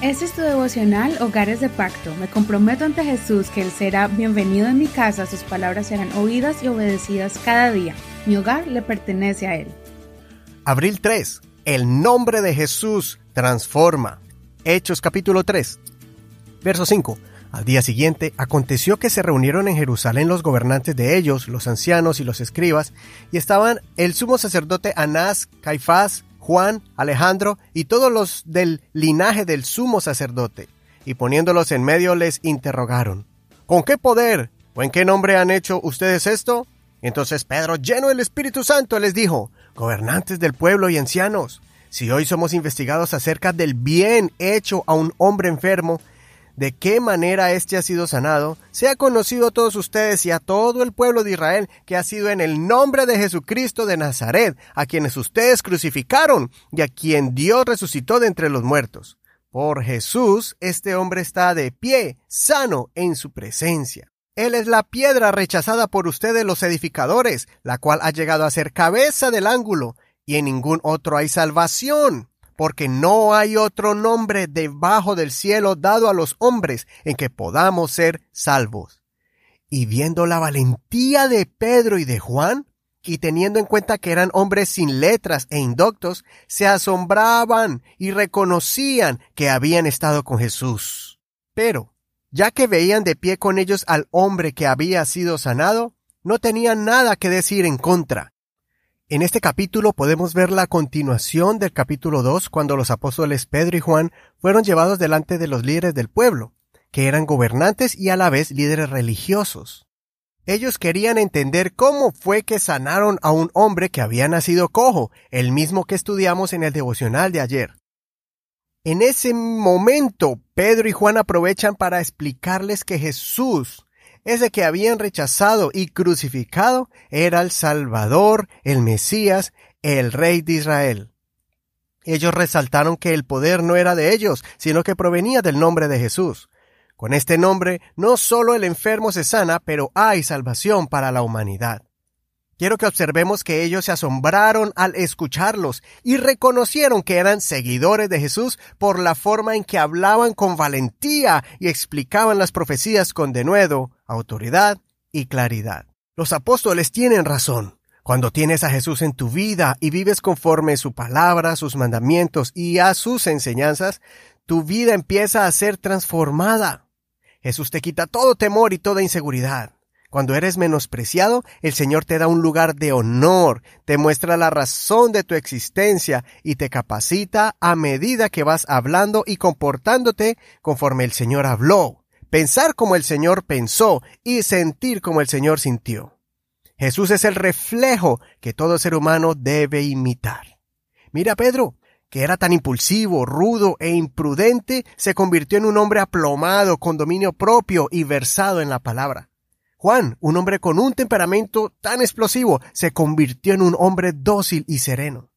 Este es tu devocional Hogares de Pacto. Me comprometo ante Jesús que Él será bienvenido en mi casa, sus palabras serán oídas y obedecidas cada día. Mi hogar le pertenece a Él. Abril 3. El nombre de Jesús transforma. Hechos capítulo 3. Verso 5. Al día siguiente, aconteció que se reunieron en Jerusalén los gobernantes de ellos, los ancianos y los escribas, y estaban el sumo sacerdote Anás, Caifás, Juan, Alejandro y todos los del linaje del sumo sacerdote, y poniéndolos en medio les interrogaron, ¿Con qué poder o en qué nombre han hecho ustedes esto? Entonces Pedro, lleno del Espíritu Santo, les dijo, Gobernantes del pueblo y ancianos, si hoy somos investigados acerca del bien hecho a un hombre enfermo, de qué manera éste ha sido sanado, sea conocido a todos ustedes y a todo el pueblo de Israel que ha sido en el nombre de Jesucristo de Nazaret, a quienes ustedes crucificaron y a quien Dios resucitó de entre los muertos. Por Jesús, este hombre está de pie, sano en su presencia. Él es la piedra rechazada por ustedes los edificadores, la cual ha llegado a ser cabeza del ángulo, y en ningún otro hay salvación porque no hay otro nombre debajo del cielo dado a los hombres en que podamos ser salvos. Y viendo la valentía de Pedro y de Juan, y teniendo en cuenta que eran hombres sin letras e indoctos, se asombraban y reconocían que habían estado con Jesús. Pero, ya que veían de pie con ellos al hombre que había sido sanado, no tenían nada que decir en contra, en este capítulo podemos ver la continuación del capítulo 2 cuando los apóstoles Pedro y Juan fueron llevados delante de los líderes del pueblo, que eran gobernantes y a la vez líderes religiosos. Ellos querían entender cómo fue que sanaron a un hombre que había nacido cojo, el mismo que estudiamos en el devocional de ayer. En ese momento, Pedro y Juan aprovechan para explicarles que Jesús ese que habían rechazado y crucificado era el Salvador, el Mesías, el Rey de Israel. Ellos resaltaron que el poder no era de ellos, sino que provenía del nombre de Jesús. Con este nombre no solo el enfermo se sana, pero hay salvación para la humanidad. Quiero que observemos que ellos se asombraron al escucharlos y reconocieron que eran seguidores de Jesús por la forma en que hablaban con valentía y explicaban las profecías con denuedo, autoridad y claridad. Los apóstoles tienen razón. Cuando tienes a Jesús en tu vida y vives conforme su palabra, sus mandamientos y a sus enseñanzas, tu vida empieza a ser transformada. Jesús te quita todo temor y toda inseguridad. Cuando eres menospreciado, el Señor te da un lugar de honor, te muestra la razón de tu existencia y te capacita a medida que vas hablando y comportándote conforme el Señor habló, pensar como el Señor pensó y sentir como el Señor sintió. Jesús es el reflejo que todo ser humano debe imitar. Mira Pedro, que era tan impulsivo, rudo e imprudente, se convirtió en un hombre aplomado, con dominio propio y versado en la palabra. Juan, un hombre con un temperamento tan explosivo, se convirtió en un hombre dócil y sereno.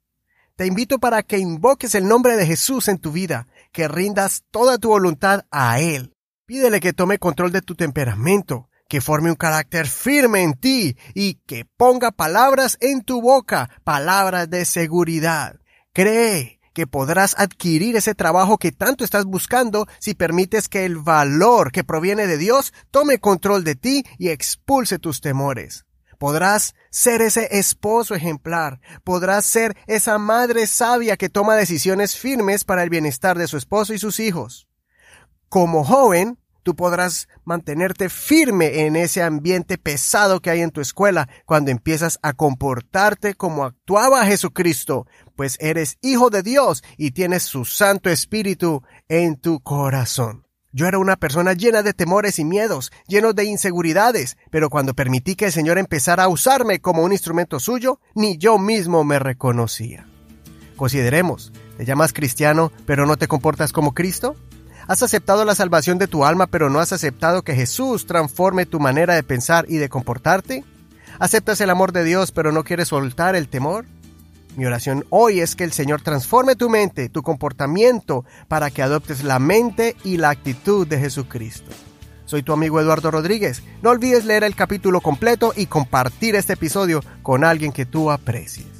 Te invito para que invoques el nombre de Jesús en tu vida, que rindas toda tu voluntad a Él. Pídele que tome control de tu temperamento, que forme un carácter firme en ti y que ponga palabras en tu boca, palabras de seguridad. Cree que podrás adquirir ese trabajo que tanto estás buscando si permites que el valor que proviene de Dios tome control de ti y expulse tus temores. Podrás ser ese esposo ejemplar, podrás ser esa madre sabia que toma decisiones firmes para el bienestar de su esposo y sus hijos. Como joven, Tú podrás mantenerte firme en ese ambiente pesado que hay en tu escuela cuando empiezas a comportarte como actuaba Jesucristo, pues eres hijo de Dios y tienes su Santo Espíritu en tu corazón. Yo era una persona llena de temores y miedos, lleno de inseguridades, pero cuando permití que el Señor empezara a usarme como un instrumento suyo, ni yo mismo me reconocía. Consideremos, ¿te llamas cristiano pero no te comportas como Cristo? Has aceptado la salvación de tu alma, pero no has aceptado que Jesús transforme tu manera de pensar y de comportarte. ¿Aceptas el amor de Dios, pero no quieres soltar el temor? Mi oración hoy es que el Señor transforme tu mente, tu comportamiento, para que adoptes la mente y la actitud de Jesucristo. Soy tu amigo Eduardo Rodríguez. No olvides leer el capítulo completo y compartir este episodio con alguien que tú aprecies.